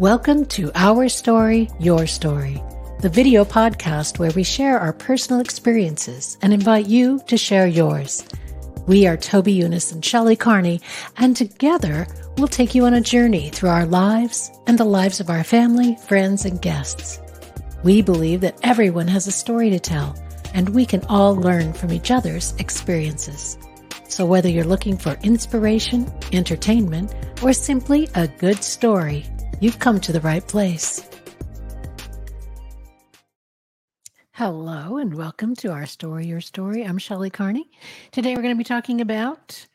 Welcome to Our Story, Your Story, the video podcast where we share our personal experiences and invite you to share yours. We are Toby Younis and Shelley Carney, and together we'll take you on a journey through our lives and the lives of our family, friends, and guests. We believe that everyone has a story to tell, and we can all learn from each other's experiences. So, whether you're looking for inspiration, entertainment, or simply a good story, you've come to the right place. Hello, and welcome to our story, your story. I'm Shelley Carney. Today, we're going to be talking about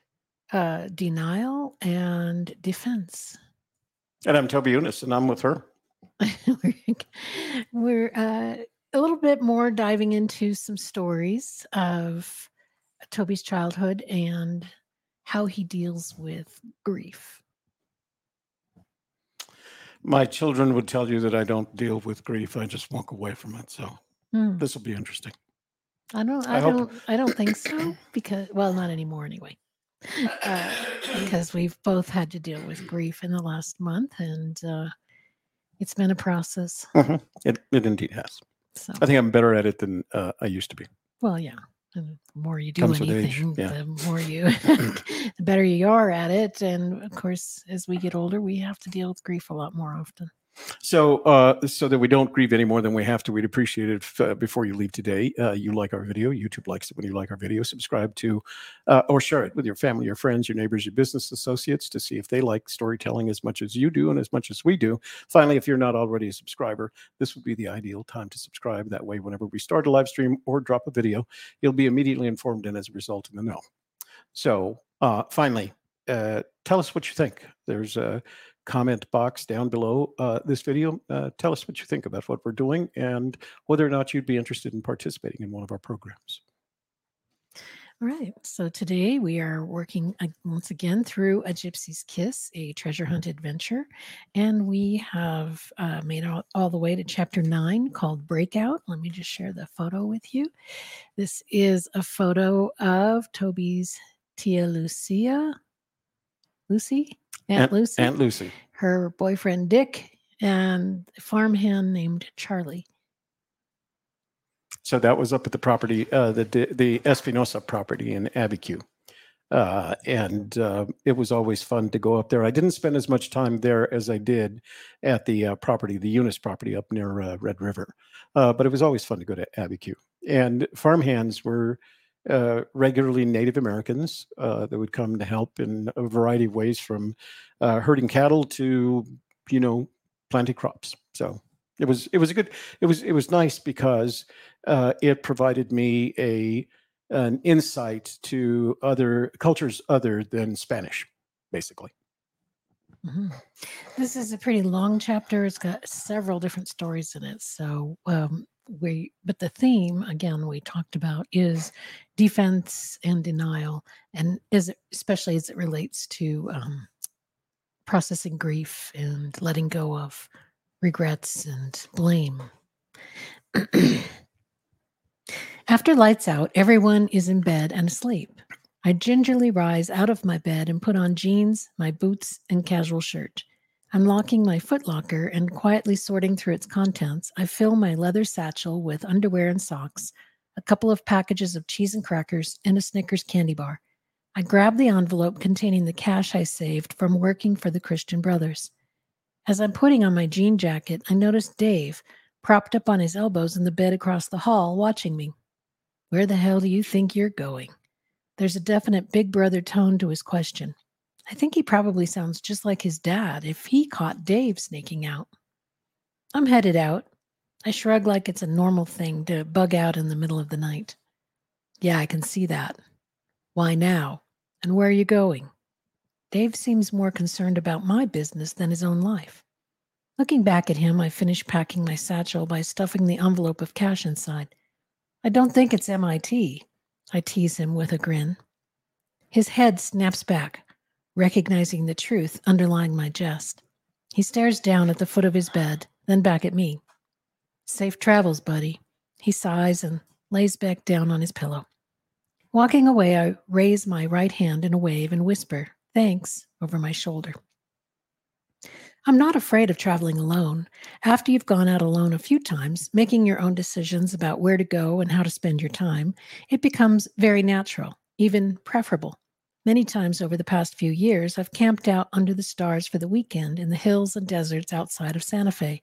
uh, denial and defense. And I'm Toby Younis, and I'm with her. we're uh, a little bit more diving into some stories of Toby's childhood and how he deals with grief. My children would tell you that I don't deal with grief. I just walk away from it. So hmm. this will be interesting. I don't. I, I don't. I don't think so because well, not anymore anyway. Uh, because we've both had to deal with grief in the last month, and uh, it's been a process. Mm-hmm. It it indeed has. So I think I'm better at it than uh, I used to be. Well, yeah, the more you do Comes anything, yeah. the more you, the better you are at it. And of course, as we get older, we have to deal with grief a lot more often. So, uh, so that we don't grieve any more than we have to, we'd appreciate it if, uh, before you leave today. Uh, you like our video. YouTube likes it when you like our video. Subscribe to uh, or share it with your family, your friends, your neighbors, your business associates to see if they like storytelling as much as you do and as much as we do. Finally, if you're not already a subscriber, this would be the ideal time to subscribe. That way, whenever we start a live stream or drop a video, you'll be immediately informed and as a result in the know. So, uh, finally, uh, tell us what you think. There's a comment box down below uh, this video. Uh, tell us what you think about what we're doing and whether or not you'd be interested in participating in one of our programs. All right. So today we are working once again through A Gypsy's Kiss, a treasure hunt adventure. And we have uh, made all, all the way to chapter nine called Breakout. Let me just share the photo with you. This is a photo of Toby's Tia Lucia. Lucy? Aunt, Aunt Lucy. Aunt Lucy. Her boyfriend Dick and a farmhand named Charlie. So that was up at the property, uh, the the Espinosa property in Abiquiu. Uh, and uh, it was always fun to go up there. I didn't spend as much time there as I did at the uh, property, the Younis property up near uh, Red River. Uh, but it was always fun to go to Abiquiu. And farmhands were uh, regularly Native Americans uh, that would come to help in a variety of ways, from uh, herding cattle to you know planting crops. So it was it was a good it was it was nice because uh, it provided me a an insight to other cultures other than Spanish, basically. Mm-hmm. This is a pretty long chapter. It's got several different stories in it. So um, we but the theme again we talked about is defense and denial and is especially as it relates to um, processing grief and letting go of regrets and blame. After lights out everyone is in bed and asleep. I gingerly rise out of my bed and put on jeans my boots and casual shirt. Unlocking my footlocker and quietly sorting through its contents, I fill my leather satchel with underwear and socks, a couple of packages of cheese and crackers, and a Snickers candy bar. I grab the envelope containing the cash I saved from working for the Christian Brothers. As I'm putting on my jean jacket, I notice Dave, propped up on his elbows in the bed across the hall, watching me. Where the hell do you think you're going? There's a definite big brother tone to his question. I think he probably sounds just like his dad if he caught Dave sneaking out. I'm headed out. I shrug like it's a normal thing to bug out in the middle of the night. Yeah, I can see that. Why now? And where are you going? Dave seems more concerned about my business than his own life. Looking back at him, I finish packing my satchel by stuffing the envelope of cash inside. I don't think it's MIT, I tease him with a grin. His head snaps back recognizing the truth underlying my jest. He stares down at the foot of his bed, then back at me. Safe travels, buddy. He sighs and lays back down on his pillow. Walking away, I raise my right hand in a wave and whisper, thanks, over my shoulder. I'm not afraid of traveling alone. After you've gone out alone a few times, making your own decisions about where to go and how to spend your time, it becomes very natural, even preferable. Many times over the past few years, I've camped out under the stars for the weekend in the hills and deserts outside of Santa Fe.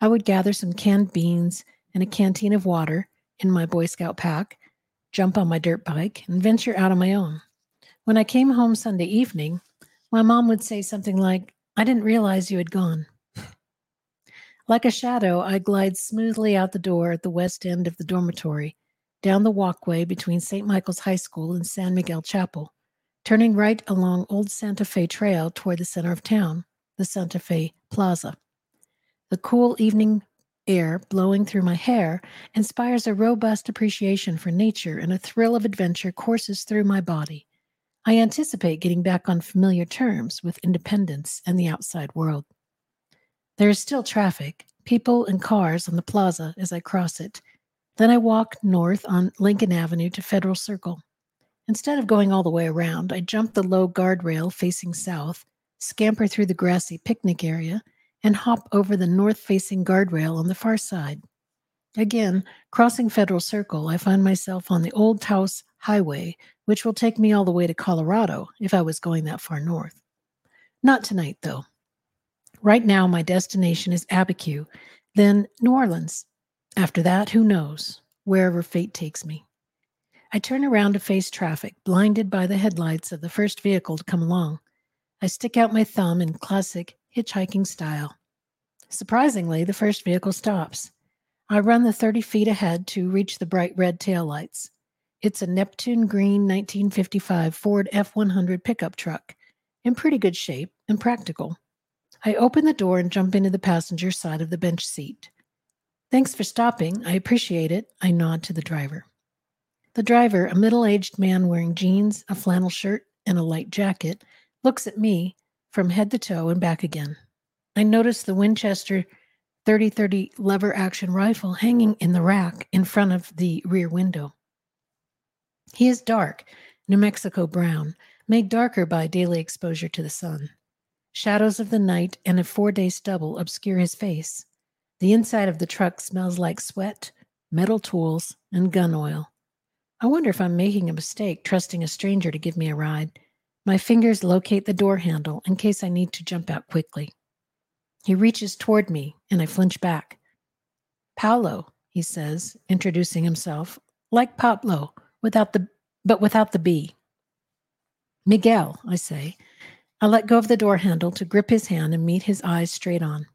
I would gather some canned beans and a canteen of water in my Boy Scout pack, jump on my dirt bike, and venture out on my own. When I came home Sunday evening, my mom would say something like, I didn't realize you had gone. Like a shadow, I glide smoothly out the door at the west end of the dormitory, down the walkway between St. Michael's High School and San Miguel Chapel, turning right along Old Santa Fe Trail toward the center of town, the Santa Fe Plaza. The cool evening air blowing through my hair inspires a robust appreciation for nature, and a thrill of adventure courses through my body. I anticipate getting back on familiar terms with independence and the outside world. There is still traffic, people and cars on the plaza as I cross it. Then I walk north on Lincoln Avenue to Federal Circle. Instead of going all the way around, I jump the low guardrail facing south, scamper through the grassy picnic area, and hop over the north facing guardrail on the far side. Again, crossing Federal Circle, I find myself on the Old Taos Highway, which will take me all the way to Colorado if I was going that far north. Not tonight, though. Right now, my destination is Abiquiu, then New Orleans. After that, who knows? Wherever fate takes me. I turn around to face traffic, blinded by the headlights of the first vehicle to come along. I stick out my thumb in classic hitchhiking style. Surprisingly, the first vehicle stops. I run the 30 feet ahead to reach the bright red taillights. It's a Neptune green 1955 Ford F 100 pickup truck, in pretty good shape and practical. I open the door and jump into the passenger side of the bench seat. Thanks for stopping. I appreciate it. I nod to the driver. The driver, a middle aged man wearing jeans, a flannel shirt, and a light jacket, looks at me from head to toe and back again. I notice the Winchester 3030 lever action rifle hanging in the rack in front of the rear window. He is dark, New Mexico brown, made darker by daily exposure to the sun. Shadows of the night and a four day stubble obscure his face. The inside of the truck smells like sweat, metal tools, and gun oil. I wonder if I'm making a mistake trusting a stranger to give me a ride. My fingers locate the door handle in case I need to jump out quickly. He reaches toward me, and I flinch back. Paolo, he says, introducing himself, like Pablo, without the but without the B. Miguel, I say. I let go of the door handle to grip his hand and meet his eyes straight on.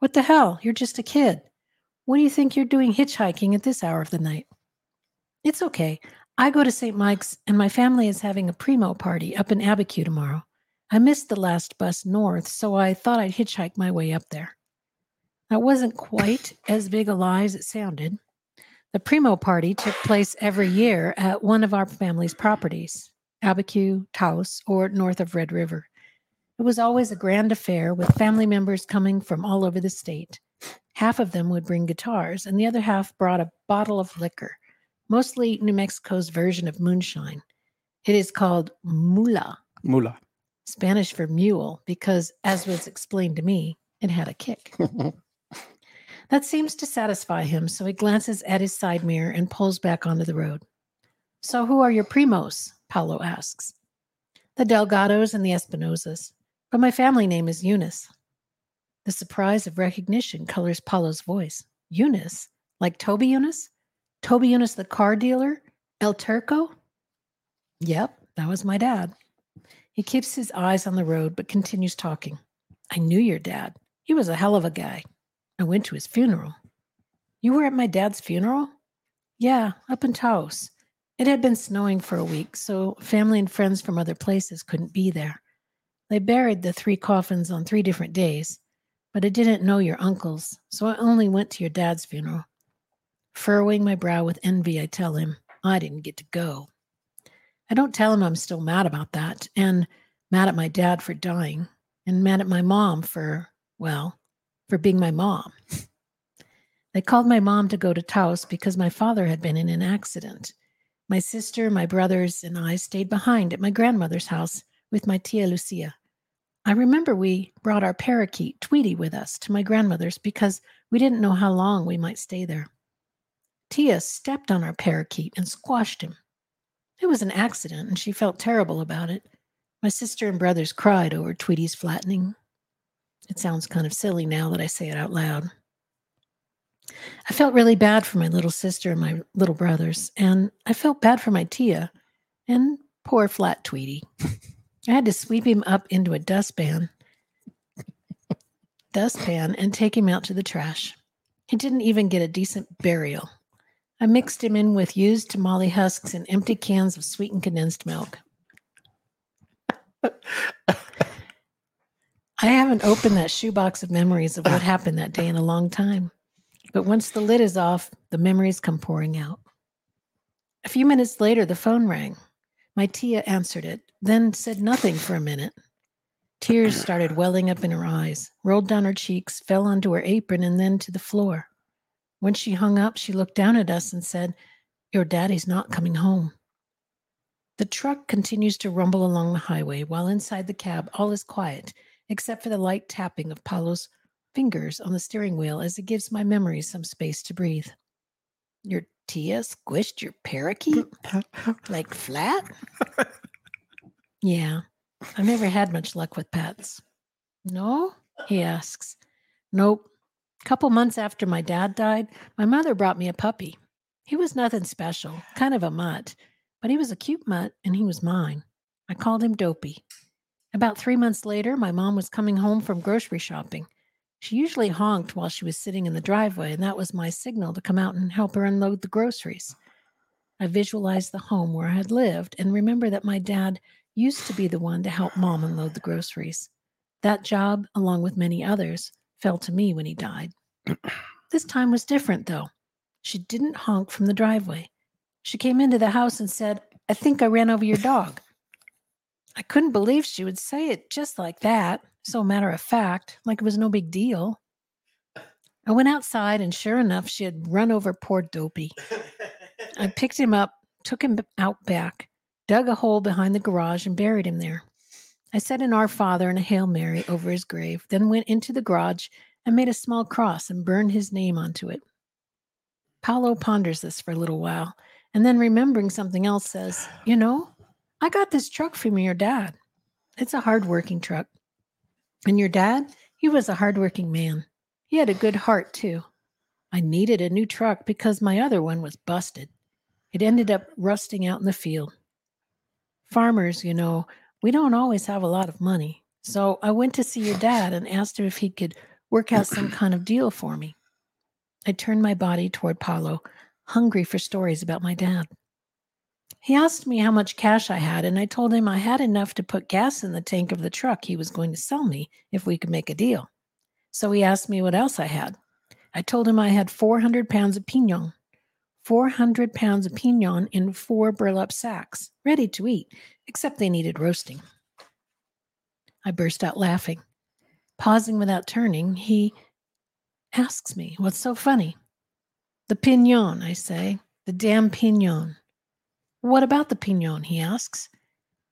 What the hell? You're just a kid. What do you think you're doing hitchhiking at this hour of the night? It's okay. I go to St. Mike's and my family is having a primo party up in Abiquiu tomorrow. I missed the last bus north, so I thought I'd hitchhike my way up there. That wasn't quite as big a lie as it sounded. The Primo party took place every year at one of our family's properties, Abiquiu, Taos, or north of Red River. It was always a grand affair with family members coming from all over the state. Half of them would bring guitars, and the other half brought a bottle of liquor, mostly New Mexico's version of moonshine. It is called mula, Mula. Spanish for mule, because, as was explained to me, it had a kick. That seems to satisfy him, so he glances at his side mirror and pulls back onto the road. So, who are your primos? Paolo asks. The Delgados and the Espinosas, but my family name is Younis. The surprise of recognition colors Paolo's voice. Younis? Like Toby Younis? Toby Younis, the car dealer? El Turco? Yep, that was my dad. He keeps his eyes on the road but continues talking. I knew your dad. He was a hell of a guy. I went to his funeral. You were at my dad's funeral? Yeah, up in Taos. It had been snowing for a week, so family and friends from other places couldn't be there. They buried the three coffins on three different days, but I didn't know your uncles, so I only went to your dad's funeral. Furrowing my brow with envy, I tell him I didn't get to go. I don't tell him I'm still mad about that, and mad at my dad for dying, and mad at my mom for, well, for being my mom. They called my mom to go to Taos because my father had been in an accident. My sister, my brothers, and I stayed behind at my grandmother's house with my tia Lucia. I remember we brought our parakeet, Tweety, with us to my grandmother's because we didn't know how long we might stay there. Tia stepped on our parakeet and squashed him. It was an accident, and she felt terrible about it. My sister and brothers cried over Tweety's flattening. It sounds kind of silly now that I say it out loud. I felt really bad for my little sister and my little brothers, and I felt bad for my Tia and poor flat Tweety. I had to sweep him up into a dustpan, dustpan, and take him out to the trash. He didn't even get a decent burial. I mixed him in with used tamale husks and empty cans of sweetened condensed milk. I haven't opened that shoebox of memories of what happened that day in a long time. But once the lid is off, the memories come pouring out. A few minutes later, the phone rang. My Tia answered it, then said nothing for a minute. Tears started welling up in her eyes, rolled down her cheeks, fell onto her apron, and then to the floor. When she hung up, she looked down at us and said, Your daddy's not coming home. The truck continues to rumble along the highway while inside the cab all is quiet, except for the light tapping of Paolo's fingers on the steering wheel as it gives my memories some space to breathe. Your Tia squished your parakeet? like flat? yeah, I've never had much luck with pets. No? He asks. Nope. Couple months after my dad died, my mother brought me a puppy. He was nothing special, kind of a mutt, but he was a cute mutt and he was mine. I called him Dopey. About three months later, my mom was coming home from grocery shopping. She usually honked while she was sitting in the driveway, and that was my signal to come out and help her unload the groceries. I visualized the home where I had lived and remember that my dad used to be the one to help mom unload the groceries. That job, along with many others, fell to me when he died. this time was different, though. She didn't honk from the driveway. She came into the house and said, I think I ran over your dog. I couldn't believe she would say it just like that so matter of fact, like it was no big deal. I went outside, and sure enough, she had run over poor Dopey. I picked him up, took him out back, dug a hole behind the garage, and buried him there. I said an Our Father and a Hail Mary over his grave, then went into the garage and made a small cross and burned his name onto it. Paolo ponders this for a little while, and then remembering something else says, You know, I got this truck from your dad. It's a hard working truck. And your dad, he was a hardworking man. He had a good heart, too. I needed a new truck because my other one was busted. It ended up rusting out in the field. Farmers, you know, we don't always have a lot of money. So I went to see your dad and asked him if he could work out some kind of deal for me. I turned my body toward Paolo, hungry for stories about my dad. He asked me how much cash I had, and I told him I had enough to put gas in the tank of the truck he was going to sell me if we could make a deal. So he asked me what else I had. I told him I had 400 pounds of pinon, 400 pounds of pinon in four burlap sacks, ready to eat, except they needed roasting. I burst out laughing. Pausing without turning, he asks me, What's so funny? The pinon, I say, the damn pinon. What about the pinon? He asks.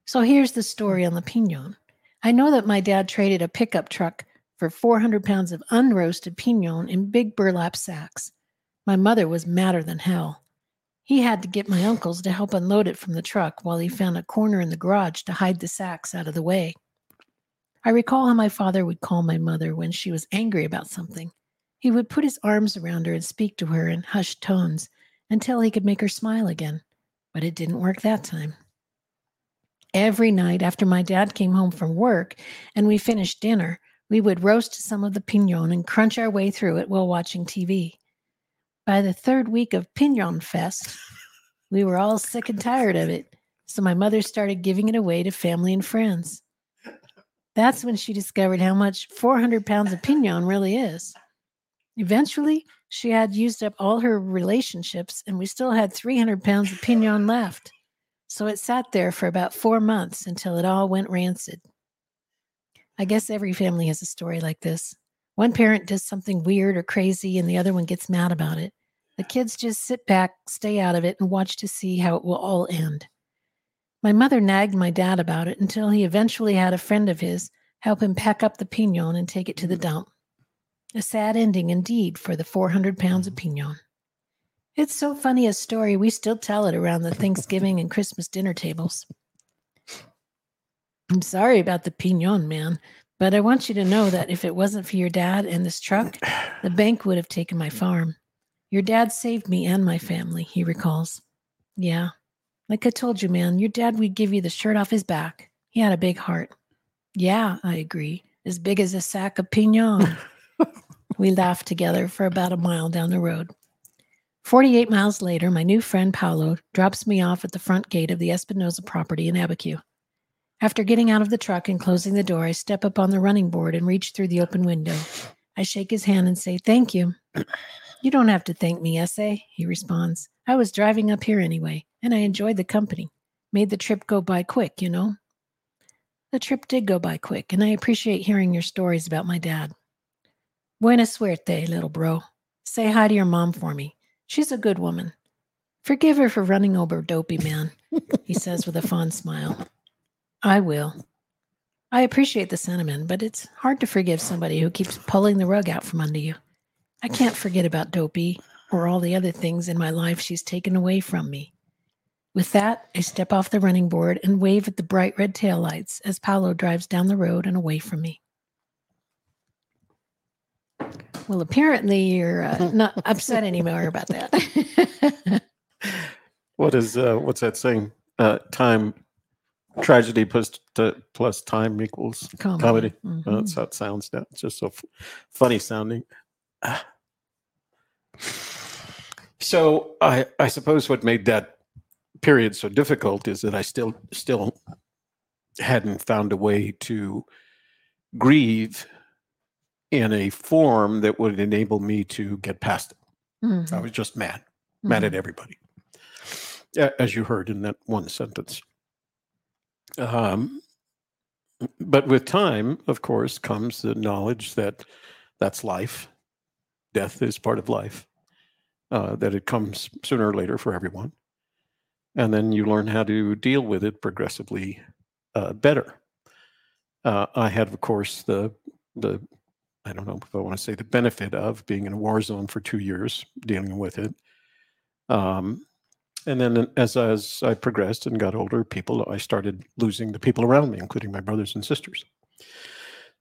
So here's the story on the pinon. I know that my dad traded a pickup truck for 400 pounds of unroasted pinon in big burlap sacks. My mother was madder than hell. He had to get my uncles to help unload it from the truck while he found a corner in the garage to hide the sacks out of the way. I recall how my father would call my mother when she was angry about something. He would put his arms around her and speak to her in hushed tones until he could make her smile again but it didn't work that time. Every night after my dad came home from work and we finished dinner, we would roast some of the pinon and crunch our way through it while watching TV. By the third week of Pinon Fest, we were all sick and tired of it, so my mother started giving it away to family and friends. That's when she discovered how much 400 pounds of pinon really is. Eventually, she had used up all her relationships, and we still had 300 pounds of pinon left. So it sat there for about four months until it all went rancid. I guess every family has a story like this. One parent does something weird or crazy, and the other one gets mad about it. The kids just sit back, stay out of it, and watch to see how it will all end. My mother nagged my dad about it until he eventually had a friend of his help him pack up the pinon and take it to the mm. dump. A sad ending indeed for the 400 pounds of mm. pinon. It's so funny a story, we still tell it around the Thanksgiving and Christmas dinner tables. I'm sorry about the pinon, man, but I want you to know that if it wasn't for your dad and this truck, the bank would have taken my farm. Your dad saved me and my family, he recalls. Yeah, like I told you, man, your dad would give you the shirt off his back. He had a big heart. Yeah, I agree. As big as a sack of pinon. we laughed together for about a mile down the road. 48 miles later, my new friend Paolo drops me off at the front gate of the Espinosa property in Abiquiu. After getting out of the truck and closing the door, I step up on the running board and reach through the open window. I shake his hand and say, Thank you. You don't have to thank me, Ese, he responds. I was driving up here anyway, and I enjoyed the company. Made the trip go by quick, you know? The trip did go by quick, and I appreciate hearing your stories about my dad. Buena suerte, little bro. Say hi to your mom for me. She's a good woman. Forgive her for running over Dopey Man, he says with a fond smile. I will. I appreciate the sentiment, but it's hard to forgive somebody who keeps pulling the rug out from under you. I can't forget about Dopey or all the other things in my life she's taken away from me. With that, I step off the running board and wave at the bright red taillights as Paolo drives down the road and away from me. Well, apparently you're uh, not upset anymore about that. what is uh, what's that saying? Uh, time, tragedy plus t- plus time equals Comedy. comedy. Uh, Mhm. that's how it sounds now. It's just so f- funny sounding. So I I suppose what made that period so difficult is that I still still hadn't found a way to grieve in a form that would enable me to get past it. I Mhm. was just mad, mad at Mhm. everybody, as you heard in that one sentence. Um, but with time, of course, comes the knowledge that that's life. Death is part of life. Uh, that it comes sooner or later for everyone, and then you learn how to deal with it progressively uh, better. Uh, I had, of course, the the I don't know if I want to say the benefit of being in a war zone for two years, dealing with it. Um, and then as as I progressed and got older, people I started losing the people around me, including my brothers and sisters.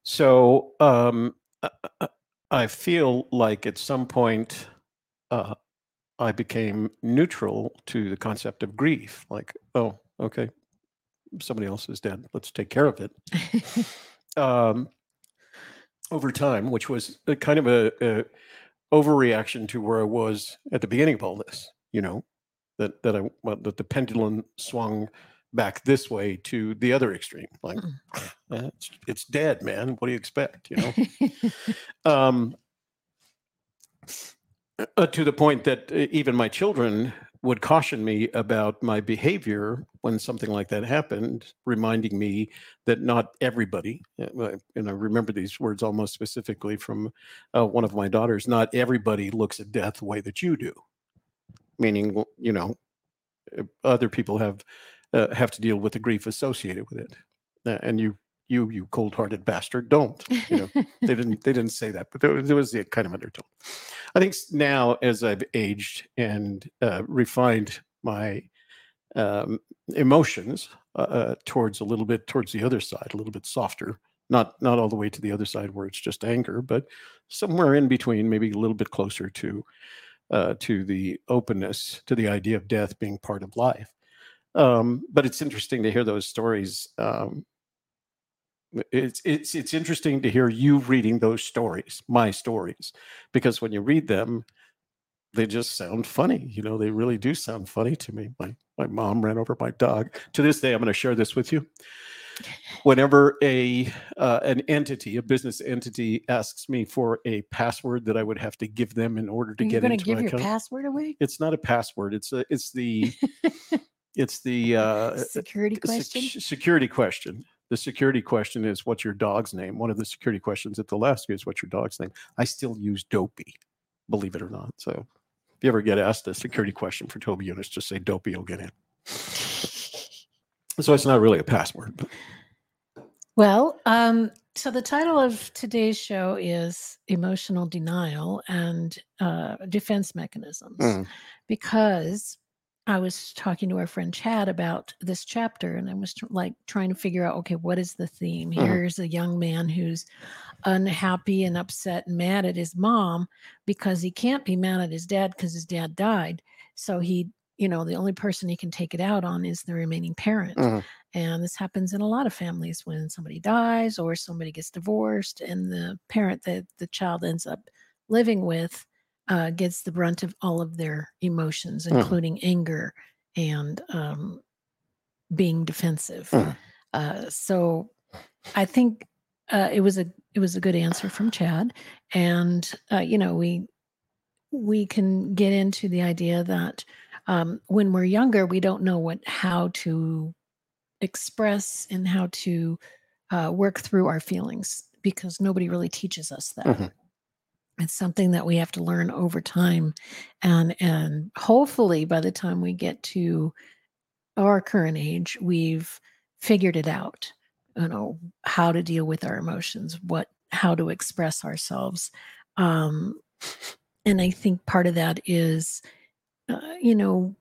So um, I, feel like at some point uh, I became neutral to the concept of grief. Like, oh, okay, somebody else is dead. Let's take care of it um, over time, which was a kind of a, a overreaction to where I was at the beginning of all this. You know, that that I that the pendulum swung back this way to the other extreme. Like, Mm. "Eh, it's, it's dead, man. What do you expect? You know. um, uh, to the point that uh, even my children would caution me about my behavior when something like that happened, reminding me that not everybody, uh, and I remember these words almost specifically from uh, one of my daughters, not everybody looks at death the way that you do. Meaning, you know, uh, other people have uh, have to deal with the grief associated with it, Uh, and you, you, you cold-hearted bastard, don't. You know, they didn't they didn't say that, but there, was- there was the kind of undertone. I think now, as I've aged and uh, refined my um, emotions uh, uh, towards a little bit towards the other side, a little bit softer, not not all the way to the other side where it's just anger, but somewhere in between, maybe a little bit closer to uh, to the openness to the idea of death being part of life. Um, but it's interesting to hear those stories. Um, it's it's it's interesting to hear you reading those stories, my stories, because when you read them, they just sound funny. You know, they really do sound funny to me. My my mom ran over my dog. To this day, I'm going to share this with you. Whenever a uh, an entity, a business entity, asks me for a password that I would have to give them in order to Are you get going to into give my your account, password away? it's not a password. It's a it's the it's the uh, Security sec- question. security question. The security question is what's your dog's name? One of the security questions at the last is what's your dog's name? I still use Dopey, believe it or not. So if you ever get asked a security question for Toby Younis, just say Dopey, you'll get in. So it's not really a password. But Well, um, so the title of today's show is Emotional Denial and uh, Defense Mechanisms Mm. because I was talking to our friend Chad about this chapter and I was tr- like trying to figure out okay, what is the theme? Mhm. Here's a young man who's unhappy and upset and mad at his mom because he can't be mad at his dad because his dad died. So he, you know, the only person he can take it out on is the remaining parent. Mhm. And this happens in a lot of families when somebody dies or somebody gets divorced, and the parent that the child ends up living with uh, gets the brunt of all of their emotions, Mhm. including anger and um, being defensive. Mhm. Uh, so I think uh, it was a it was a good answer from Chad, and uh, you know we we can get into the idea that um, when we're younger, we don't know what how to express and how to uh, work through our feelings because nobody really teaches us that. Mhm. It's something that we have to learn over time, and and hopefully by the time we get to our current age, we've figured it out. You know how to deal with our emotions, what how to express ourselves, um, and I think part of that is, uh, you know,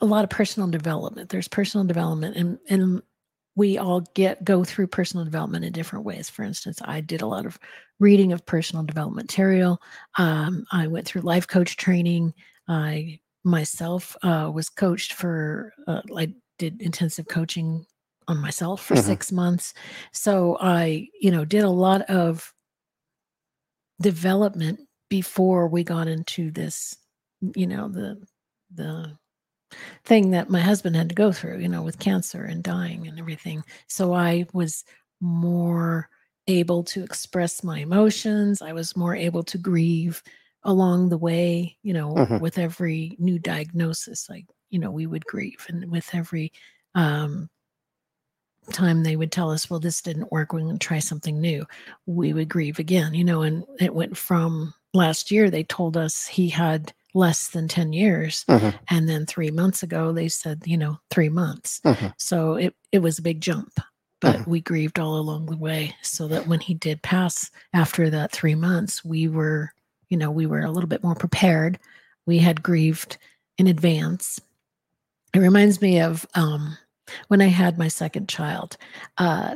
a lot of personal development. There's personal development, and and we all get go through personal development in different ways. For instance, I did a lot of reading of personal development material. Um, I went through life coach training. I myself uh, was coached for. Uh, I did intensive coaching on myself for Mhm. six months. So I, you know, did a lot of development before we got into this. You know, the the thing that my husband had to go through, you know, with cancer and dying and everything. So I was more able to express my emotions. I was more able to grieve along the way, you know, Mhm. with every new diagnosis, like, you know, we would grieve. And with every um, time they would tell us, well, this didn't work, we're going to try something new, we would grieve again, you know, and it went from last year, they told us he had less than 10 years Mhm. and then three months ago they said you know three months Mhm. so it, it was a big jump but Mhm. we grieved all along the way so that when he did pass after that three months we were you know we were a little bit more prepared we had grieved in advance it reminds me of um, when i had my second child uh,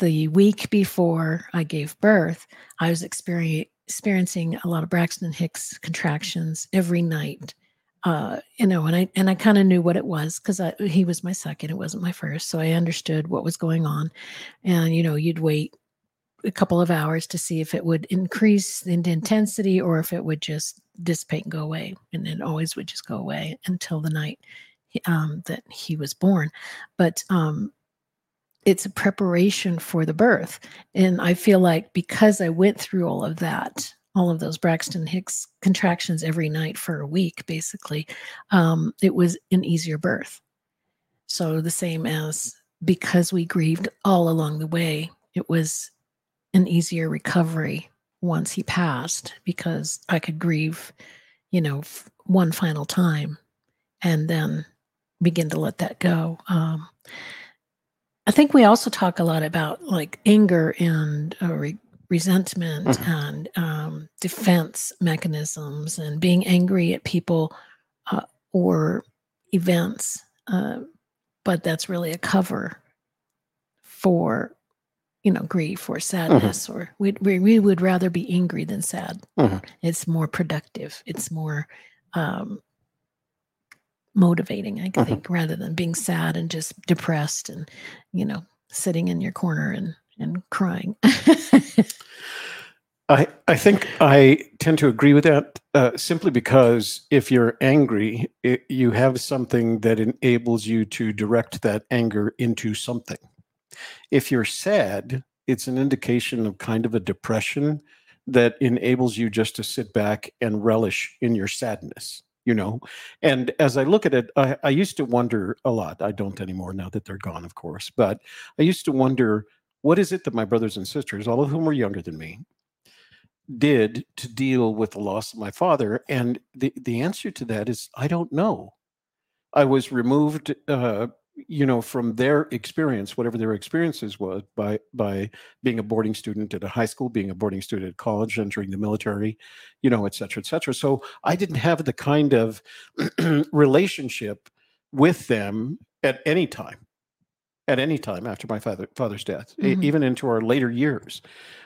the week before i gave birth i was experiencing experiencing a lot of Braxton Hicks contractions every night. Uh, you know, and I and I kind of knew what it was because he was my second, it wasn't my first, so I understood what was going on. And you know, you'd wait a couple of hours to see if it would increase in intensity or if it would just dissipate and go away, and it always would just go away until the night um, that he was born. But um, it's a preparation for the birth. And I feel like because I went through all of that, all of those Braxton Hicks contractions every night for a week, basically, um, it was an easier birth. So the same as because we grieved all along the way, it was an easier recovery once he passed because I could grieve, you know, one final time and then begin to let that go. Um, I think we also talk a lot about like anger and uh, re- resentment Mhm. and um, defense mechanisms and being angry at people uh, or events. Uh, but that's really a cover for, you know, grief or sadness, or we, we, we would rather be angry than sad. Mhm. It's more productive. It's more um, motivating, I Mhm. think, rather than being sad and just depressed and, you know, sitting in your corner and, and crying. I, I think I tend to agree with that uh, simply because if you're angry, it, you have something that enables you to direct that anger into something. If you're sad, it's an indication of kind of a depression that enables you just to sit back and relish in your sadness, you know? And as I look at it, I, I used to wonder a lot. I don't anymore now that they're gone, of course, but I used to wonder what is it that my brothers and sisters, all of whom were younger than me, did to deal with the loss of my father and the the answer to that is i don't know i was removed uh you know from their experience whatever their experiences was by by being a boarding student at a high school being a boarding student at college entering the military you know et cetera et cetera. So i didn't have the kind of relationship with them at any time at any time after my father, father's death mm-hmm. even into our later years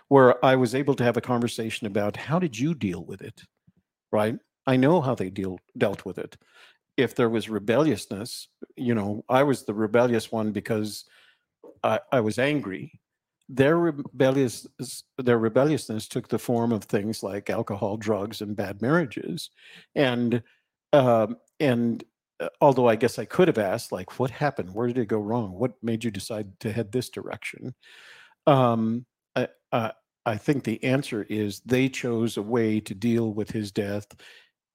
where i was able to have a conversation about how did you deal with it? Right? I know how they deal dealt with it if there was rebelliousness, you know, I was the rebellious one because I, I was angry. Their rebellious their rebelliousness took the form of things like alcohol, drugs, and bad marriages, and um, and uh, although I guess I could have asked, like, what happened? Where did it go wrong? What made you decide to head this direction? Um, I, I, I think the answer is they chose a way to deal with his death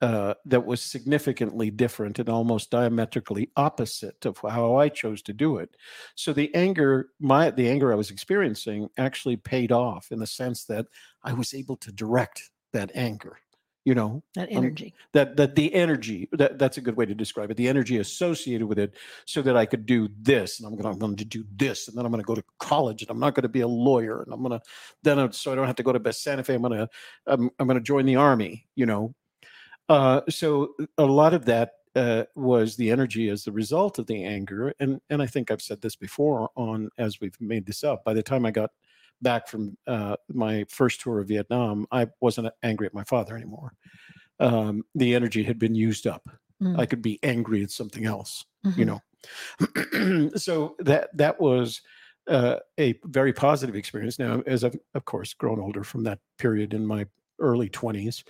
uh, that was significantly different and almost diametrically opposite of how I chose to do it. So the anger, my the anger I was experiencing, actually paid off in the sense that I was able to direct that anger. You know that energy. Um, that that the energy that that's a good way to describe it. The energy associated with it, so that I could do this, and I'm going to, I'm going to do this, and then I'm going to go to college, and I'm not going to be a lawyer, and I'm going to then I'm, so I don't have to go to Best Santa Fe. I'm going to I'm, I'm going to join the army. You know, uh, so a lot of that uh, was the energy as the result of the anger, and and I think I've said this before on as we've made this up. By the time I got back from uh, my first tour of Vietnam, I wasn't angry at my father anymore. Um, the energy had been used up. Mm. I could be angry at something else, mm-hmm. you know. so that that was uh, a very positive experience. Now, as I've of course grown older from that period in my early twenties,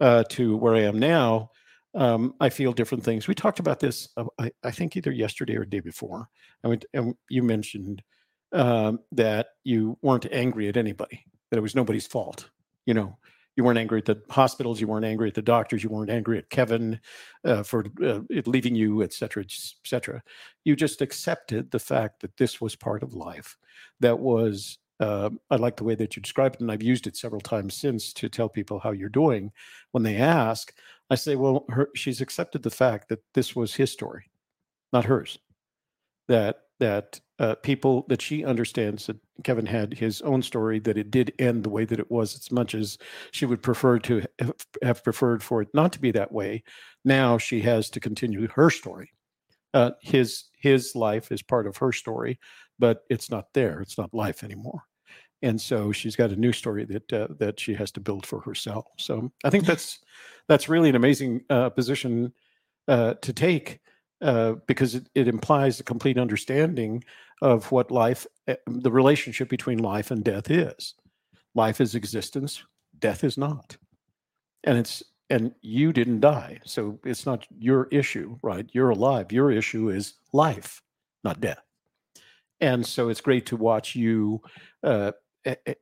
uh, to where I am now, um, I feel different things. We talked about this, uh, I, I, think, either yesterday or day before. I mean, and you mentioned um, that you weren't angry at anybody, that it was nobody's fault. You know, you weren't angry at the hospitals, you weren't angry at the doctors, you weren't angry at Kevin uh, for uh, leaving you, et cetera, et cetera. You just accepted the fact that this was part of life, that was uh, I like the way that you described it, and I've used it several times since to tell people how you're doing. When they ask, I say, well, her, she's accepted the fact that this was his story, not hers. That that uh, people that she understands that Kevin had his own story, that it did end the way that it was, as much as she would prefer to have preferred for it not to be that way. Now she has to continue her story. Uh, his his life is part of her story, but it's not there. It's not life anymore. And so she's got a new story that uh, that she has to build for herself. So I think that's that's really an amazing uh, position uh, to take uh, because it, it implies a complete understanding of what life, eh, the relationship between life and death is. Life is existence, death is not, and it's and you didn't die, so it's not your issue, right? You're alive. Your issue is life, not death and so it's great to watch you uh,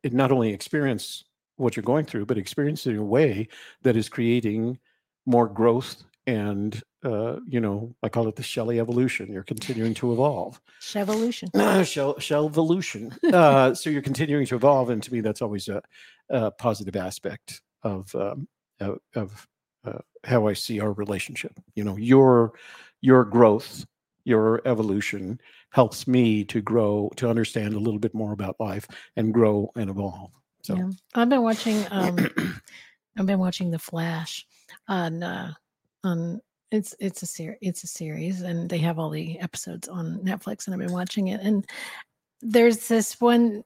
not only experience what you're going through, but experience it in a way that is creating more growth and uh, you know, I call it the Shelley evolution. You're continuing to evolve. Shevolution. Shell Shell evolution. uh, so you're continuing to evolve, and to me, that's always a, a positive aspect of um, of, uh, how I see our relationship. You know, your your growth your evolution helps me to grow to understand a little bit more about life and grow and evolve so yeah. i've been watching um i've been watching the flash on uh on it's it's a series it's a series and they have all the episodes on netflix and i've been watching it and there's this one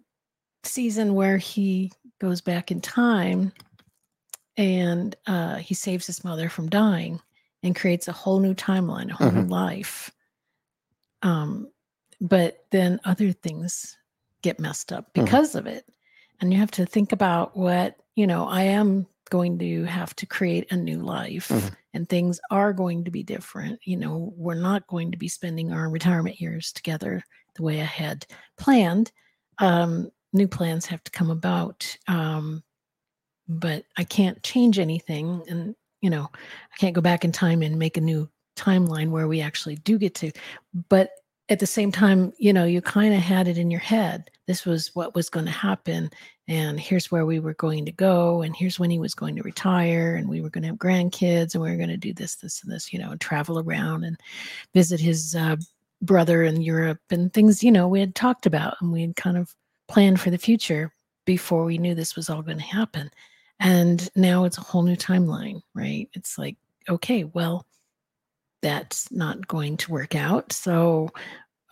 season where he goes back in time and uh, he saves his mother from dying and creates a whole new timeline a whole mm-hmm. new life um, but then other things get messed up mm-hmm. because mm-hmm. of it. And you have to think about what, you know, I am going to have to create a new life mm-hmm. and things are going to be different. You know, we're not going to be spending our retirement years together the way I had planned. Um, new plans have to come about. Um, but I can't change anything. And, you know, I can't go back in time and make a new timeline where we actually do get to but at the same time you know you kind of had it in your head this was what was going to happen and here's where we were going to go and here's when he was going to retire and we were going to have grandkids and we were going to do this this and this you know and travel around and visit his uh, brother in Europe and things, you know, we had talked about and we had kind of planned for the future before we knew this was all going to happen. And now it's a whole new timeline, right? It's like, okay, well, that's not going to work out. So,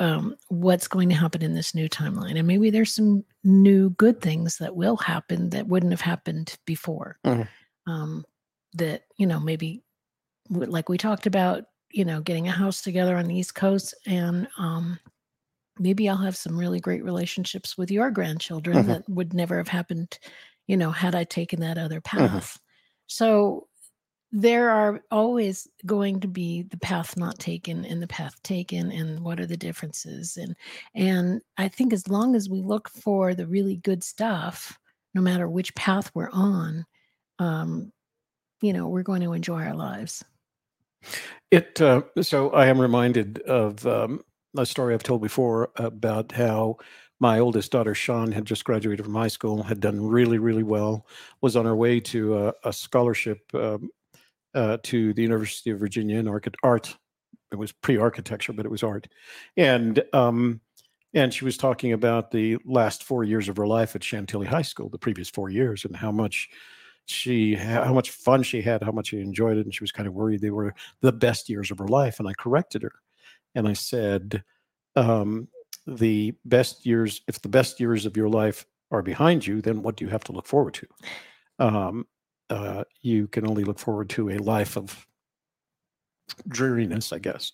um, what's going to happen in this new timeline? And maybe there's some new good things that will happen that wouldn't have happened before. Mhm. Um, that, you know, maybe like we talked about, you know, getting a house together on the East Coast and um, maybe I'll have some really great relationships with your grandchildren Mhm. that would never have happened, you know, had I taken that other path. So there are always going to be the path not taken and the path taken and what are the differences and and I think as long as we look for the really good stuff, no matter which path we're on, um, you know, we're going to enjoy our lives. It uh, so I am reminded of um, a story I've told before about how my oldest daughter Sean had just graduated from high school, had done really really well, was on her way to a, a scholarship um, uh, to the University of Virginia in archi- art. It was pre-architecture, but it was art, and um, and she was talking about the last four years of her life at Chantilly High School, the previous four years, and how much she how much fun she had, how much she enjoyed it, and she was kind of worried they were the best years of her life. And I corrected her, and I said, um, "The best years, if the best years of your life are behind you, then what do you have to look forward to? Um, uh, you can only look forward to a life of dreariness, I guess.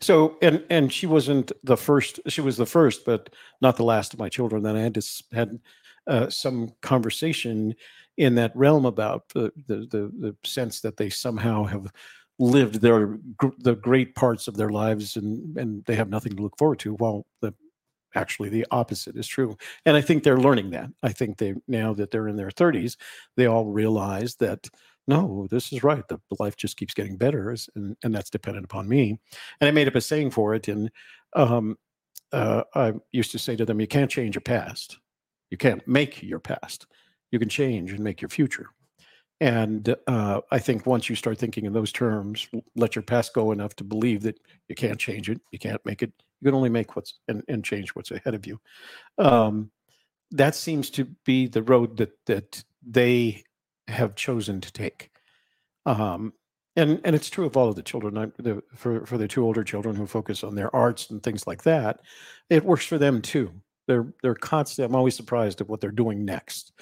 So, and and she wasn't the first. She was the first, but not the last of my children. Then I had to had uh, some conversation in that realm about the, the the the sense that they somehow have lived their the great parts of their lives and and they have nothing to look forward to. while the actually the opposite is true and i think they're learning that. I think they now that they're in their 30s they all realize that no this is right the life just keeps getting better and, and that's dependent upon me and i made up a saying for it and um, uh, i used to say to them you can't change your past. You can't make your past. You can change and make your future and uh, i think once you start thinking in those terms let your past go enough to believe that you can't change it you can't make it you can only make what's and, and change what's ahead of you. Um, that seems to be the road that that they have chosen to take. Um, and and it's true of all of the children. I, the, for for the two older children who focus on their arts and things like that it works for them too. They're they're constant i'm always surprised at what they're doing next.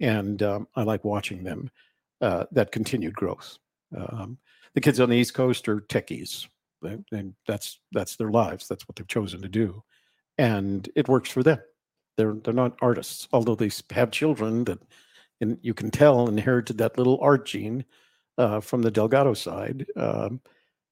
And um, i like watching them uh, that continued growth. Um, the kids on the east coast are techies and that's that's their lives that's what they've chosen to do and it works for them. They're they're not artists although they have children that and you can tell inherited that little art gene uh, from the delgado side um,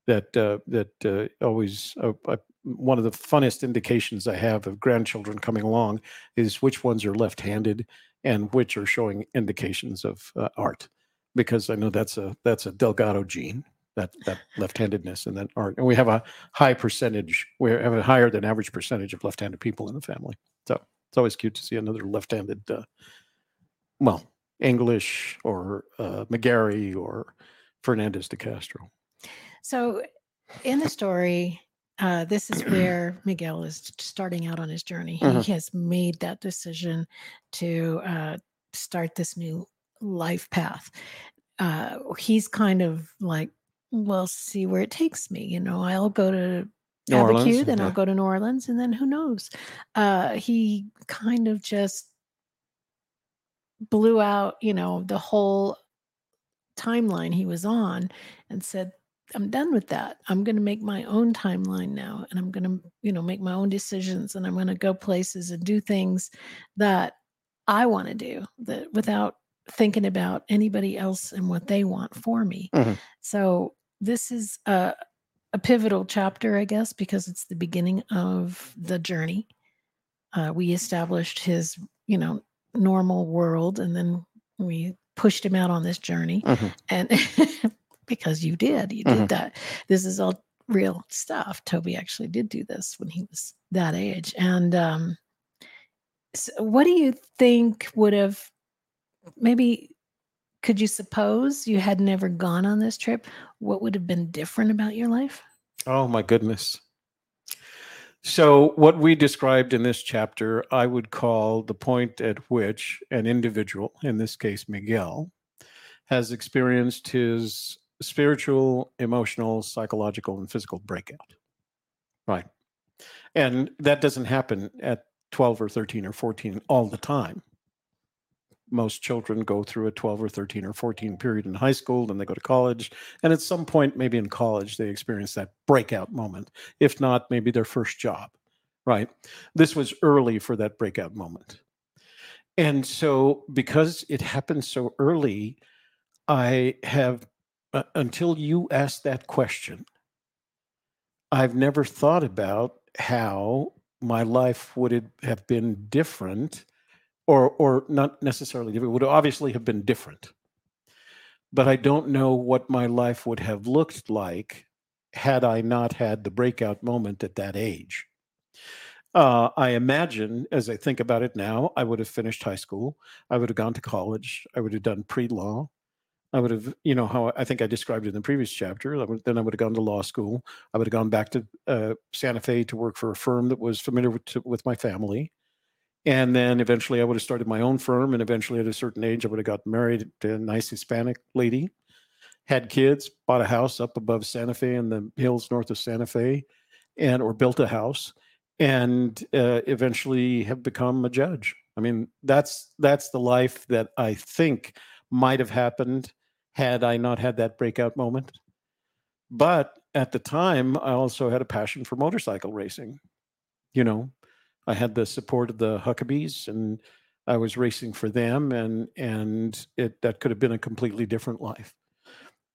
that uh, that uh, always uh, uh, one of the funnest indications i have of grandchildren coming along is which ones are left-handed and which are showing indications of uh, art because i know that's a that's a delgado gene that that left-handedness and that art and we have a high percentage we have a higher than average percentage of left-handed people in the family so it's always cute to see another left-handed uh, well english or uh, mcgarry or fernandez de castro So, in the story, uh, this is where Miguel is starting out on his journey. He Mhm. has made that decision to uh, start this new life path. Uh, he's kind of like, well, see where it takes me. You know, I'll go to New Orleans, then I'll go to New Orleans, and then who knows? Uh, he kind of just blew out, you know, the whole timeline he was on and said, I'm done with that. I'm going to make my own timeline now and I'm going to, you know, make my own decisions and I'm going to go places and do things that I want to do that without thinking about anybody else and what they want for me. Mhm. So this is a, a pivotal chapter, I guess, because it's the beginning of the journey. Uh, we established his, you know, normal world and then we pushed him out on this journey Mhm. and because you did you Mhm. did that this is all real stuff toby actually did do this when he was that age and um so what do you think would have maybe could you suppose you had never gone on this trip what would have been different about your life Oh my goodness. So, what we described in this chapter, I would call the point at which an individual, in this case Miguel, has experienced his spiritual, emotional, psychological, and physical breakout. Right. And that doesn't happen at 12 or 13 or 14 all the time. Most children go through a 12 or 13 or 14 period in high school, then they go to college. And at some point, maybe in college, they experience that breakout moment. If not, maybe their first job. Right. This was early for that breakout moment. And so, because it happened so early, I have, uh, until you asked that question, I've never thought about how my life would have been different or or not necessarily different would obviously have been different but i don't know what my life would have looked like had i not had the breakout moment at that age uh, i imagine as i think about it now i would have finished high school i would have gone to college i would have done pre-law I would have, you know, how I think I described it in the previous chapter. I would, then I would have gone to law school. I would have gone back to uh, Santa Fe to work for a firm that was familiar with, to, with my family. And then eventually I would have started my own firm. And eventually at a certain age, I would have got married to a nice Hispanic lady, had kids, bought a house up above Santa Fe in the hills north of Santa Fe, and or built a house and uh, eventually have become a judge. I mean, that's that's the life that I think might have happened had I not had that breakout moment. But at the time, I also had a passion for motorcycle racing. You know, I had the support of the Huckabees and I was racing for them and and it that could have been a completely different life.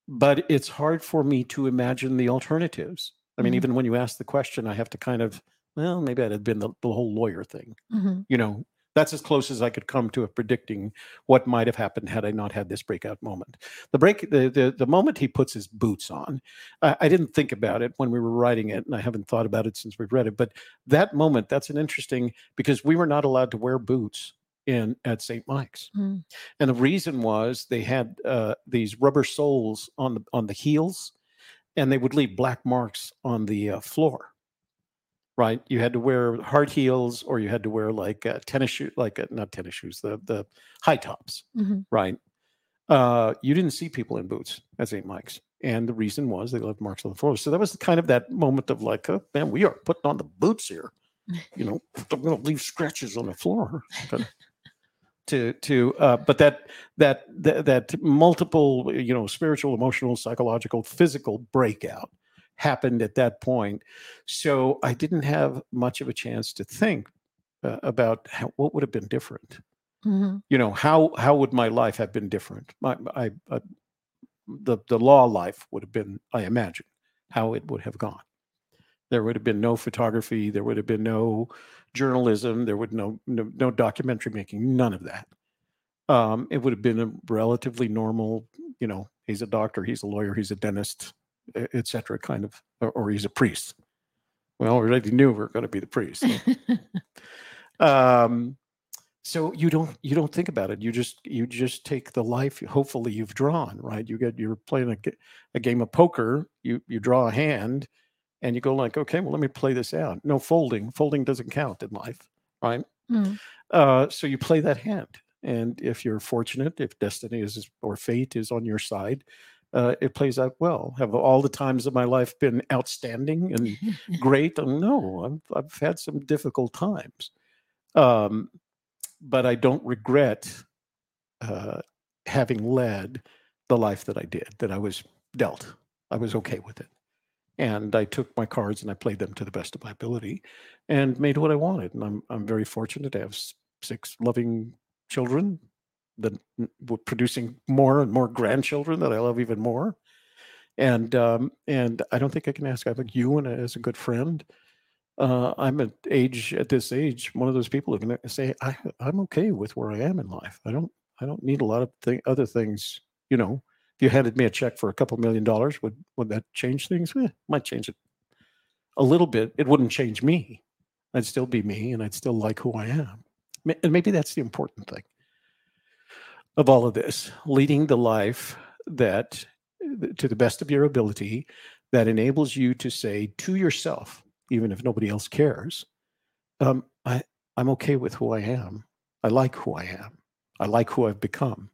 But it's hard for me to imagine the alternatives. I mean, Mhm. even when you ask the question, I have to kind of, well, maybe I'd have been the, the whole lawyer thing. Mhm. You know, that's as close as I could come to predicting what might have happened had I not had this breakout moment. The break, the the, the moment he puts his boots on, I, I didn't think about it when we were writing it, and I haven't thought about it since we've read it. But that moment, that's an interesting because we were not allowed to wear boots in at St. Mike's, Mm. and the reason was they had uh, these rubber soles on the on the heels, and they would leave black marks on the uh, floor right? You had to wear hard heels, or you had to wear like uh, tennis shoes, like uh, not tennis shoes, the the high tops, Mhm. right? Uh, you didn't see people in boots at St. Mike's, and the reason was they left marks on the floor. So that was kind of that moment of like, oh man, we are putting on the boots here. You know, I'm going to leave scratches on the floor. But to to uh, but that that that that multiple you know spiritual, emotional, psychological, physical breakout happened at that point. So I didn't have much of a chance to think uh, about how, what would have been different. Mhm. You know, how how would my life have been different? My, I, uh, the the law life would have been, I imagine, how it would have gone. There would have been no photography. There would have been no journalism. There would no no, no documentary making. None of that. Um, it would have been a relatively normal. You know, he's a doctor. He's a lawyer. He's a dentist etc. kind of, or, or, he's a priest. Well, we already knew we are going to be the priest. So. um, so you don't you don't think about it. You just you just take the life. Hopefully, you've drawn right. You get you're playing a, a game of poker. You you draw a hand, and you go like, okay, well, let me play this out. No folding. Folding doesn't count in life, right? Mm. Uh, so you play that hand, and if you're fortunate, if destiny is or fate is on your side, uh, it plays out well. Have all the times of my life been outstanding and great? Uh, No, I've, I've had some difficult times, um, but I don't regret uh, having led the life that I did. That I was dealt. I was okay with it, and I took my cards and I played them to the best of my ability, and made what I wanted. And I'm I'm very fortunate to have six loving children that producing more and more grandchildren that I love even more. And um, and I don't think I can ask. I think you and as a good friend, uh, I'm at age at this age, one of those people who can say I, I'm okay with where I am in life. I don't I don't need a lot of th- other things. You know, if you handed me a check for a couple million dollars, would would that change things? Eh, might change it a little bit. It wouldn't change me. I'd still be me, and I'd still like who I am. And maybe that's the important thing of all of this, leading the life that, to the best of your ability, that enables you to say to yourself, even if nobody else cares. Um, I I'm okay with who I am. I like who I am. I like who I've become.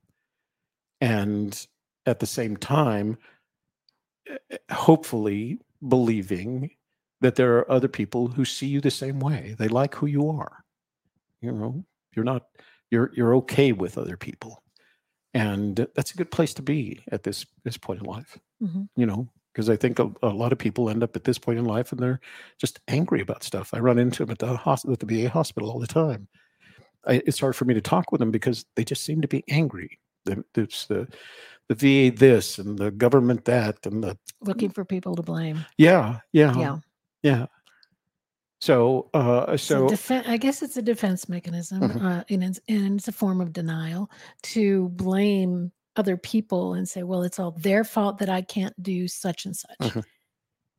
And at the same time, eh, hopefully believing that there are other people who see you the same way. They like who you are. You know, you're not you're you're okay with other people. And that's a good place to be at this this point in life. Mhm. You know, because I think a, a lot of people end up at this point in life and they're just angry about stuff. I run into them at the hospital, at the VA hospital all the time. I, it's hard for me to talk with them because they just seem to be angry. It's the the VA this and the government that and the Looking for people to blame. yeah yeah Yeah. yeah. So uh So I guess it's a defense mechanism, Mhm. uh, and it's and it's a form of denial to blame other people and say, "Well, it's all their fault that I can't do such and such." Mhm.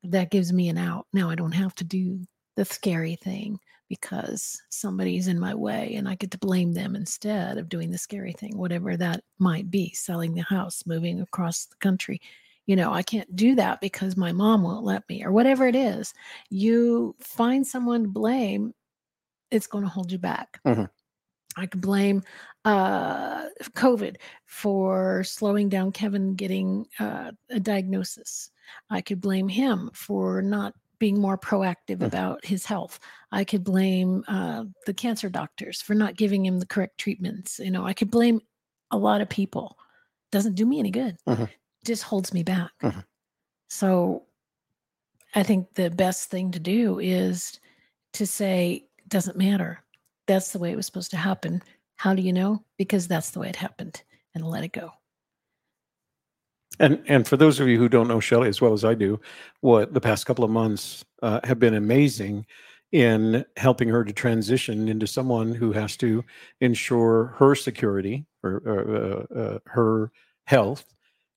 That gives me an out. Now I don't have to do the scary thing because somebody's in my way, and I get to blame them instead of doing the scary thing, whatever that might be. Selling the house, moving across the country. You know, I can't do that because my mom won't let me, or whatever it is you find someone to blame, it's going to hold you back. Mhm. I could blame uh, COVID for slowing down Kevin getting uh, a diagnosis. I could blame him for not being more proactive Mhm. about his health. I could blame uh, the cancer doctors for not giving him the correct treatments. You know, I could blame a lot of people. Doesn't do me any good. Mhm. Just holds me back. Mhm. So I think the best thing to do is to say, doesn't matter. That's the way it was supposed to happen. How do you know? Because that's the way it happened and let it go. And and for those of you who don't know Shelley as well as I do, what the past couple of months uh, have been amazing in helping her to transition into someone who has to ensure her security or, or uh, uh, her health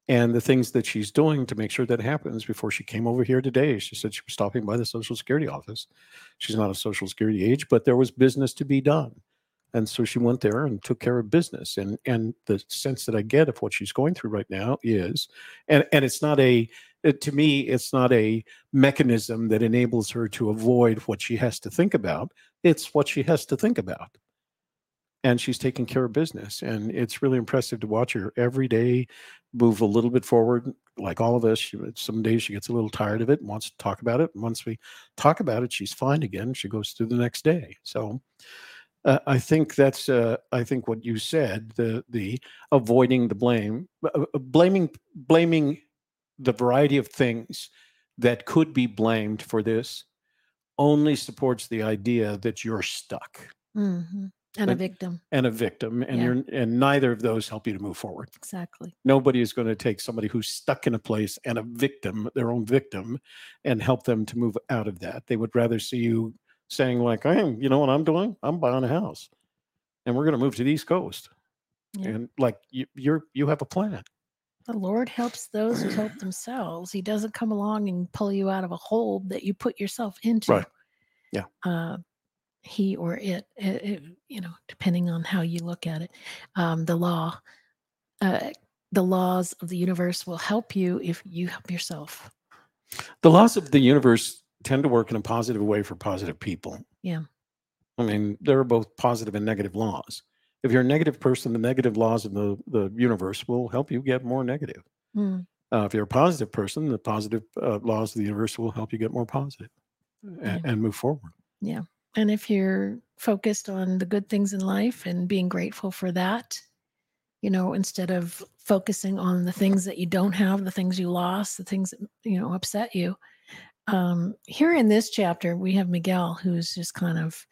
and the things that she's doing to make sure that happens before she came over here today. She said she was stopping by the Social Security office. She's not a Social Security age, but there was business to be done. And so she went there and took care of business. And and the sense that I get of what she's going through right now is, and and it's not a it, to me, it's not a mechanism that enables her to avoid what she has to think about. It's what she has to think about. And she's taking care of business. And it's really impressive to watch her every day move a little bit forward. Like all of us, she, some days she gets a little tired of it and wants to talk about it. And once we talk about it, she's fine again. She goes through the next day. So uh, I think that's uh, I think what you said the the avoiding the blame, uh, uh, blaming blaming the variety of things that could be blamed for this only supports the idea that you're stuck Mhm. And a victim. and a victim, and Yeah. you're and neither of those help you to move forward. Exactly. Nobody is going to take somebody who's stuck in a place and a victim, their own victim, and help them to move out of that. They would rather see you saying like, "Hey, you know what I'm doing? I'm buying a house, and we're going to move to the East Coast." Yeah. And like you, you're you have a plan. The Lord helps those who help themselves. He doesn't come along and pull you out of a hole that you put yourself into. Right. Yeah. Uh, he or it, it, it, you know, depending on how you look at it. Um, the law, uh, the laws of the universe will help you if you help yourself. The laws of the universe tend to work in a positive way for positive people. Yeah. I mean, there are both positive and negative laws. If you're a negative person, the negative laws of the, the universe will help you get more negative. Mm, Uh, if you're a positive person, the positive uh, laws of the universe will help you get more positive Yeah. and, move forward. And if you're focused on the good things in life and being grateful for that, you know, instead of focusing on the things that you don't have, the things you lost, the things that, you know, upset you. Um, here in this chapter, we have Miguel who's just kind of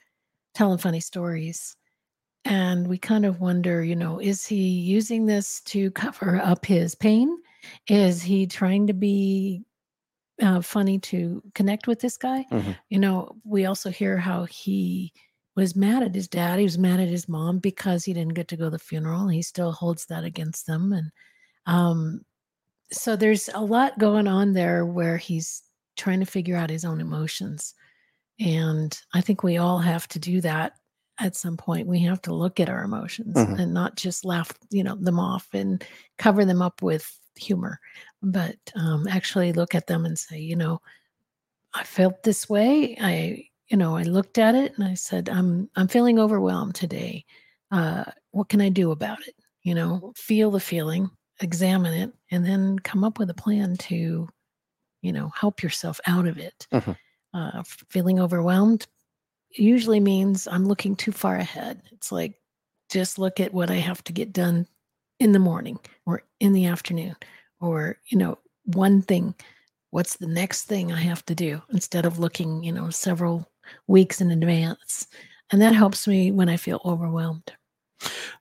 telling funny stories. And we kind of wonder, you know, is he using this to cover up his pain? Is he trying to be uh, funny to connect with this guy? Mhm. You know, we also hear how he was mad at his dad. He was mad at his mom because he didn't get to go to the funeral. He still holds that against them. And um, so there's a lot going on there where he's trying to figure out his own emotions. And I think we all have to do that at some point. We have to look at our emotions Mhm. and not just laugh, you know, them off and cover them up with humor, but um, actually look at them and say, you know, I felt this way. I, you know, I looked at it and I said, I'm, I'm feeling overwhelmed today. Uh, what can I do about it? You know, feel the feeling, examine it, and then come up with a plan to, you know, help yourself out of it. Mhm. Uh, feeling overwhelmed usually means I'm looking too far ahead. It's like, just look at what I have to get done in the morning or in the afternoon, or, you know, one thing. What's the next thing I have to do instead of looking, you know, several weeks in advance? And that helps me when I feel overwhelmed.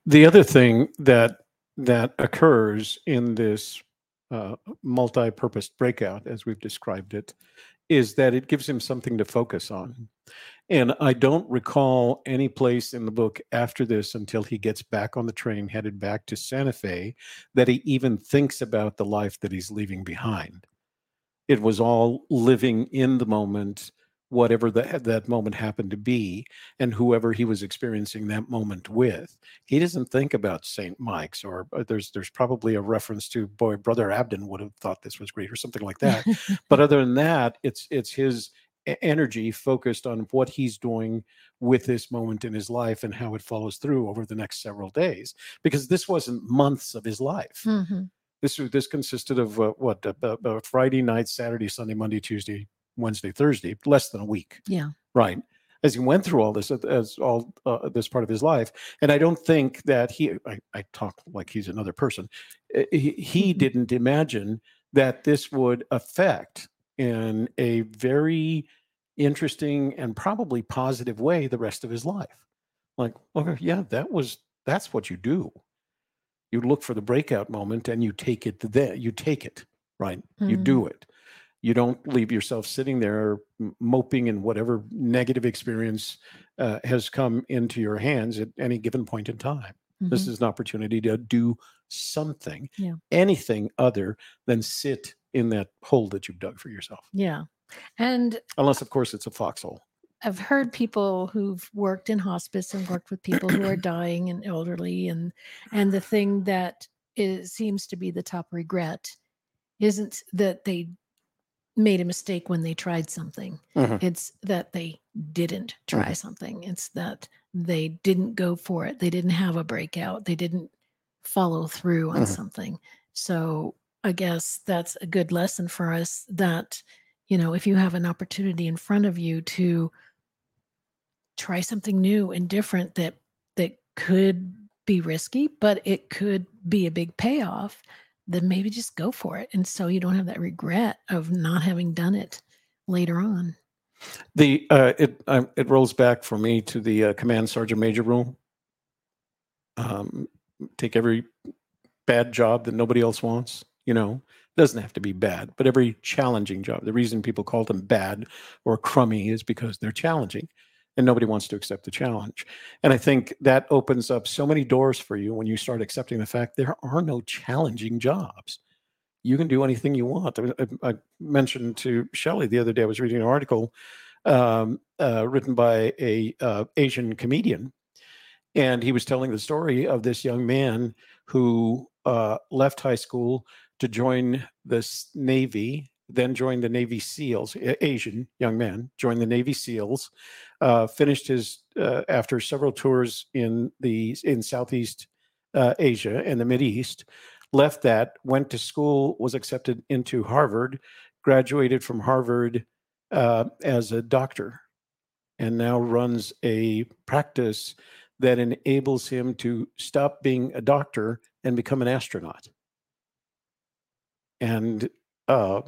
The other thing that that occurs in this uh, multi-purpose breakout, as we've described it, is that it gives him something to focus on. And I don't recall any place in the book after this until he gets back on the train headed back to Santa Fe that he even thinks about the life that he's leaving behind. It was all living in the moment, whatever that that moment happened to be, and whoever he was experiencing that moment with. He doesn't think about St. Mike's, or uh, there's there's probably a reference to boy, brother Abden would have thought this was great, or something like that. but other than that, it's it's his energy focused on what he's doing with this moment in his life and how it follows through over the next several days because this wasn't months of his life Mhm. this was- this consisted of uh, what uh, uh, uh, friday night saturday sunday monday tuesday wednesday thursday less than a week Yeah. right as he went through all this uh, as all uh, this part of his life and i don't think that he i, I talk like he's another person Uh, he, he Mhm. didn't imagine that this would affect in a very interesting and probably positive way the rest of his life like okay yeah that was that's what you do you look for the breakout moment and you take it there you take it right you Mhm. do it you don't leave yourself sitting there moping in whatever negative experience uh, has come into your hands at any given point in time this Mhm. is an opportunity to do something Yeah. anything other than sit in that hole that you've dug for yourself Yeah. And unless of course it's a foxhole I've heard people who've worked in hospice and worked with people who are dying and elderly and and the thing that is seems to be the top regret isn't that they made a mistake when they tried something. Mhm. It's that they didn't try something. It's that they didn't go for it. They didn't have a breakout. They didn't follow through on Mhm. something. So I guess that's a good lesson for us that, you know, if you have an opportunity in front of you to try something new and different that that could be risky, but it could be a big payoff, then maybe just go for it. And so you don't have that regret of not having done it later on. the uh, it um, it rolls back for me to the uh, command sergeant major rule um, take every bad job that nobody else wants. You know, doesn't have to be bad, but every challenging job. The reason people call them bad or crummy is because they're challenging, and nobody wants to accept the challenge. And I think that opens up so many doors for you when you start accepting the fact there are no challenging jobs. You can do anything you want. I, I- mentioned to Shelley the other day. I was reading an article um, uh, written by a uh, Asian comedian, and he was telling the story of this young man who uh, left high school to join the s- Navy, then joined the Navy SEALs. Asian young man joined the Navy SEALs, uh, finished his uh, after several tours in the in Southeast uh, Asia and the Mid East. Left that, went to school, was accepted into Harvard, graduated from Harvard uh, as a doctor, and now runs a practice that enables him to stop being a doctor and become an astronaut. And uh,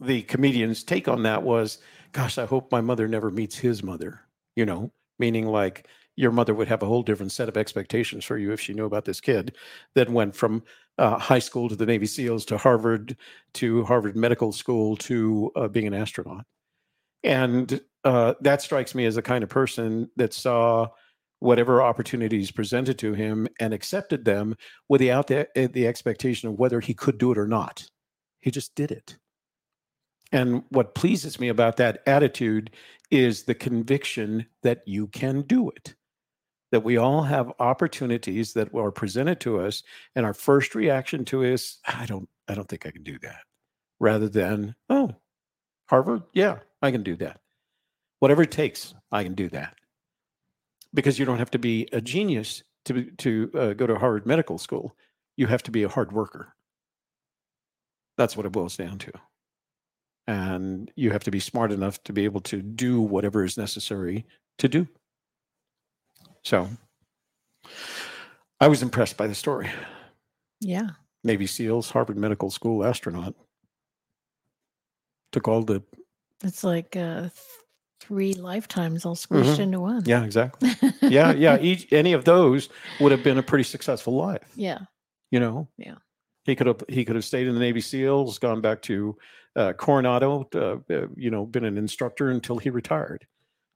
the comedian's take on that was, gosh, I hope my mother never meets his mother, you know, meaning like your mother would have a whole different set of expectations for you if she knew about this kid that went from uh, high school to the Navy SEALs to Harvard to Harvard Medical School to uh, being an astronaut. And uh, that strikes me as the kind of person that saw whatever opportunities presented to him and accepted them without the, eh, the expectation of whether he could do it or not. He just did it. And what pleases me about that attitude is the conviction that you can do it. That we all have opportunities that are presented to us, and our first reaction to is, I don't, I don't think I can do that, rather than, oh, Harvard? Yeah, I can do that. Whatever it takes, I can do that. Because you don't have to be a genius to to uh, go to Harvard Medical School. You have to be a hard worker. That's what it boils down to. And you have to be smart enough to be able to do whatever is necessary to do. So I was impressed by the story. Yeah. Navy SEALs, Harvard Medical School astronaut. Took all the It's like uh, three lifetimes all squished Mhm. into one. yeah, exactly. Yeah, yeah. Each any of those would have been a pretty successful life. yeah. You know. Yeah. He could have he could have stayed in the Navy SEALs, gone back to uh, Coronado, uh, uh, you know, been an instructor until he retired.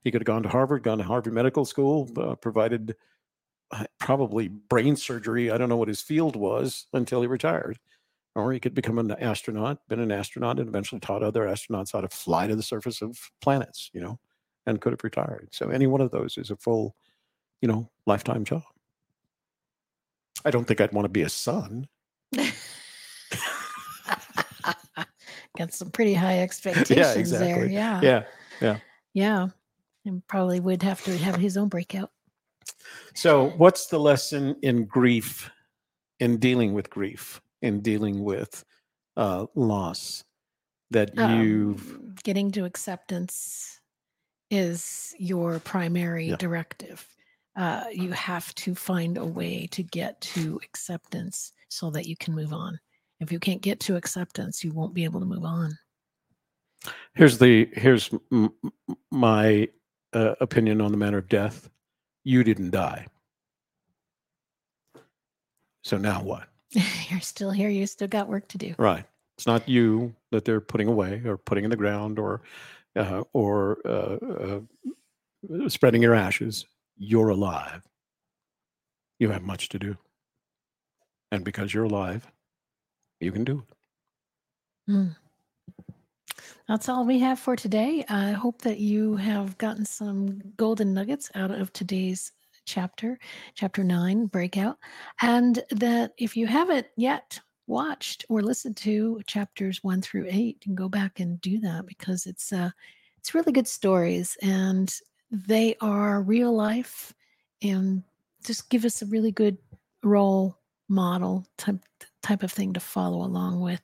He could have gone to Harvard, gone to Harvard Medical School, uh, provided uh, probably brain surgery. I don't know what his field was until he retired. Or he could become an astronaut, been an astronaut, and eventually taught other astronauts how to fly to the surface of planets, you know, and could have retired. So any one of those is a full, you know, lifetime job. I don't think I'd want to be a son. Got some pretty high expectations there. exactly. Yeah. Yeah. Yeah. And probably would have to have his own breakout. So, what's the lesson in grief, in dealing with grief, in dealing with uh, loss that you've? Um, getting to acceptance is your primary Yeah. directive. Uh, you have to find a way to get to acceptance so that you can move on. If you can't get to acceptance, you won't be able to move on. Here's the here's m- my uh, opinion on the matter of death. You didn't die. So now what? You're still here. You still got work to do. Right. It's not you that they're putting away or putting in the ground or uh, or uh, uh, spreading your ashes. You're alive. You have much to do, and because you're alive, you can do it. Mm. That's all we have for today. I hope that you have gotten some golden nuggets out of today's chapter, chapter nine, breakout, and that if you haven't yet watched or listened to chapters one through eight, you can go back and do that because it's uh, it's really good stories and they are real life and just give us a really good role model type type of thing to follow along with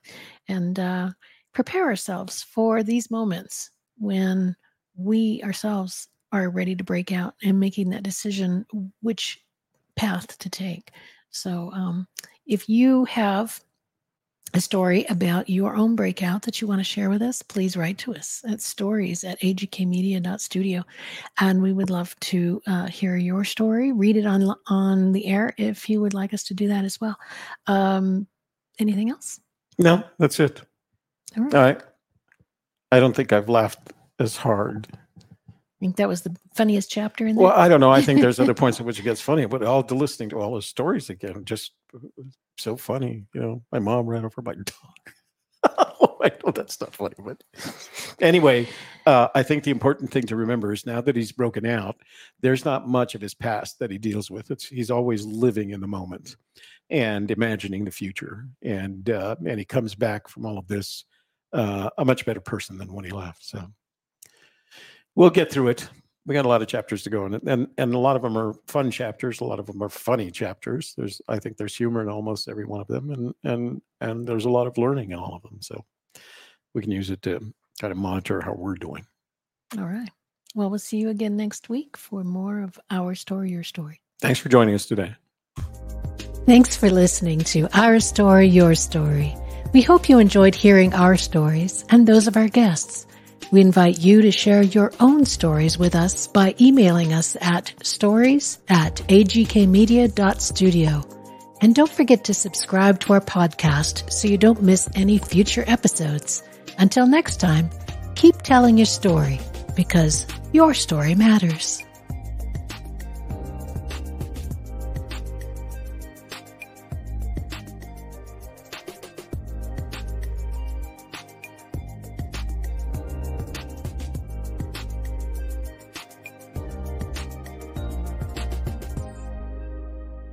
and uh, prepare ourselves for these moments when we ourselves are ready to break out and making that decision which path to take so um, if you have a story about your own breakout that you want to share with us, please write to us at stories at agkmedia.studio. And we would love to uh, hear your story, read it on on the air if you would like us to do that as well. Um, anything else? No, that's it. All right. I I don't think I've laughed as hard. I think that was the funniest chapter in there. Well, I don't know. I think there's other points at which it gets funny, but all the listening to all those stories again, just uh, so funny. You know, my mom ran over my dog. oh, I know that's not funny, but anyway, uh, I think the important thing to remember is now that he's broken out, there's not much of his past that he deals with. It's he's always living in the moment and imagining the future, and uh, and he comes back from all of this uh, a much better person than when he left. So we'll get through it. We got a lot of chapters to go, in it, and and a lot of them are fun chapters. A lot of them are funny chapters. There's, I think, there's humor in almost every one of them, and and and there's a lot of learning in all of them. So we can use it to kind of monitor how we're doing. All right. Well, we'll see you again next week for more of Our Story, Your Story. Thanks for joining us today. Thanks for listening to Our Story, Your Story. We hope you enjoyed hearing our stories and those of our guests. We invite you to share your own stories with us by emailing us at stories at agkmedia.studio. And don't forget to subscribe to our podcast so you don't miss any future episodes. Until next time, keep telling your story because your story matters.